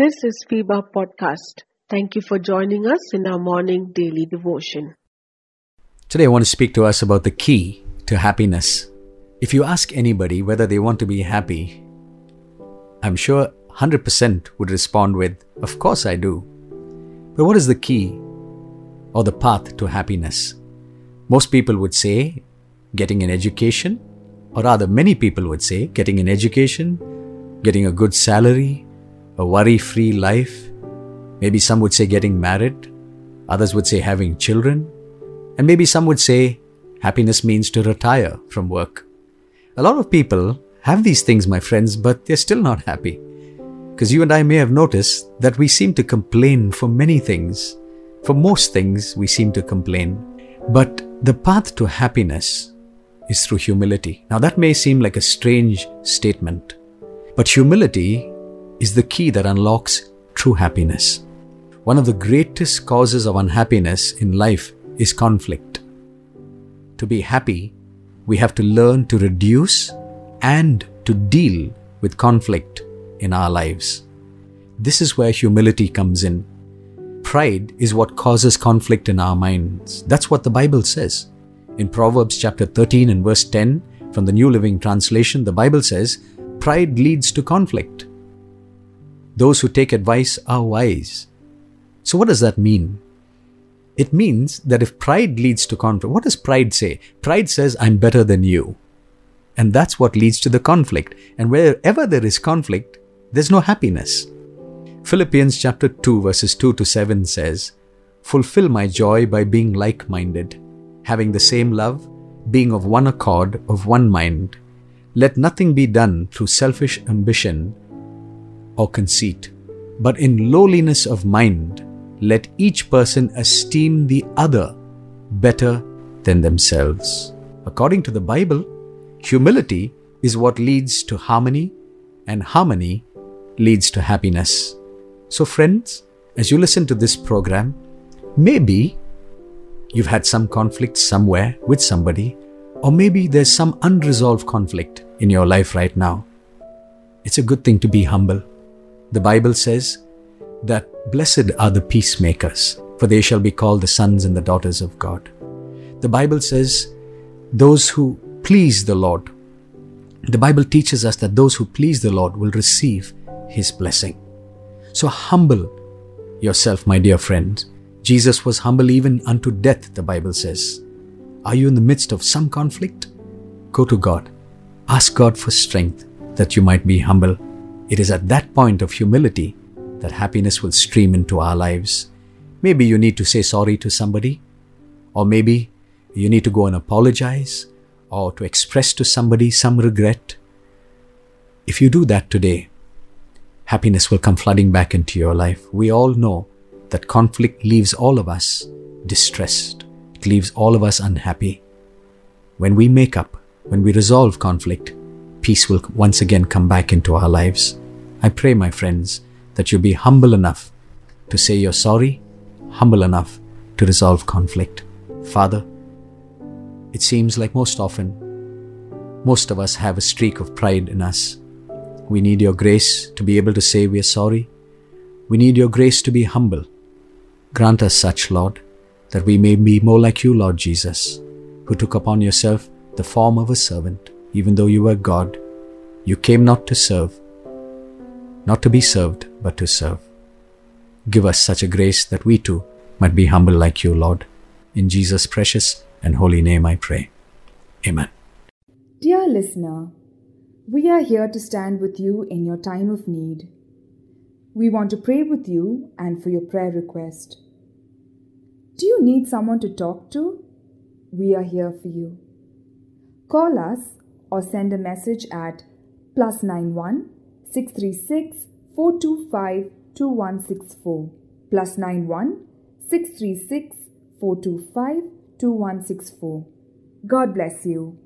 This is FEBA Podcast. Thank you for joining us in our morning daily devotion. Today, I want to speak to us about the key to happiness. If you ask anybody whether they want to be happy, I'm sure 100% would respond with, Of course I do. But what is the key or the path to happiness? Most people would say getting an education, or rather, many people would say getting an education, getting a good salary, a worry free life. Maybe some would say getting married, others would say having children, and maybe some would say happiness means to retire from work. A lot of people have these things, my friends, but they're still not happy. Because you and I may have noticed that we seem to complain for many things. For most things, we seem to complain. But the path to happiness is through humility. Now, that may seem like a strange statement, but humility is the key that unlocks true happiness. One of the greatest causes of unhappiness in life is conflict. To be happy, we have to learn to reduce and to deal with conflict in our lives. This is where humility comes in. Pride is what causes conflict in our minds. That's what the Bible says. In Proverbs chapter 13 and verse 10 from the New Living Translation, the Bible says, Pride leads to conflict. Those who take advice are wise. So, what does that mean? It means that if pride leads to conflict, what does pride say? Pride says, I'm better than you. And that's what leads to the conflict. And wherever there is conflict, there's no happiness. Philippians chapter 2 verses 2 to 7 says, Fulfill my joy by being like-minded, having the same love, being of one accord, of one mind. Let nothing be done through selfish ambition or conceit, but in lowliness of mind, let each person esteem the other better than themselves. According to the Bible, humility is what leads to harmony, and harmony leads to happiness. So, friends, as you listen to this program, maybe you've had some conflict somewhere with somebody, or maybe there's some unresolved conflict in your life right now. It's a good thing to be humble. The Bible says that blessed are the peacemakers, for they shall be called the sons and the daughters of God. The Bible says, those who please the Lord, the Bible teaches us that those who please the Lord will receive His blessing. So humble yourself, my dear friend. Jesus was humble even unto death, the Bible says. Are you in the midst of some conflict? Go to God. Ask God for strength that you might be humble. It is at that point of humility that happiness will stream into our lives. Maybe you need to say sorry to somebody, or maybe you need to go and apologize, or to express to somebody some regret. If you do that today, happiness will come flooding back into your life. We all know that conflict leaves all of us distressed, it leaves all of us unhappy. When we make up, when we resolve conflict, peace will once again come back into our lives. I pray, my friends, that you be humble enough to say you're sorry, humble enough to resolve conflict. Father, it seems like most often, most of us have a streak of pride in us. We need your grace to be able to say we are sorry. We need your grace to be humble. Grant us such, Lord, that we may be more like you, Lord Jesus, who took upon yourself the form of a servant, even though you were God. You came not to serve, not to be served, but to serve. Give us such a grace that we too might be humble like you, Lord. In Jesus' precious and holy name I pray. Amen. Dear listener, we are here to stand with you in your time of need. We want to pray with you and for your prayer request. Do you need someone to talk to? We are here for you. Call us or send a message at plus 91 636 425 2164 plus 91 636 425 2164. God bless you.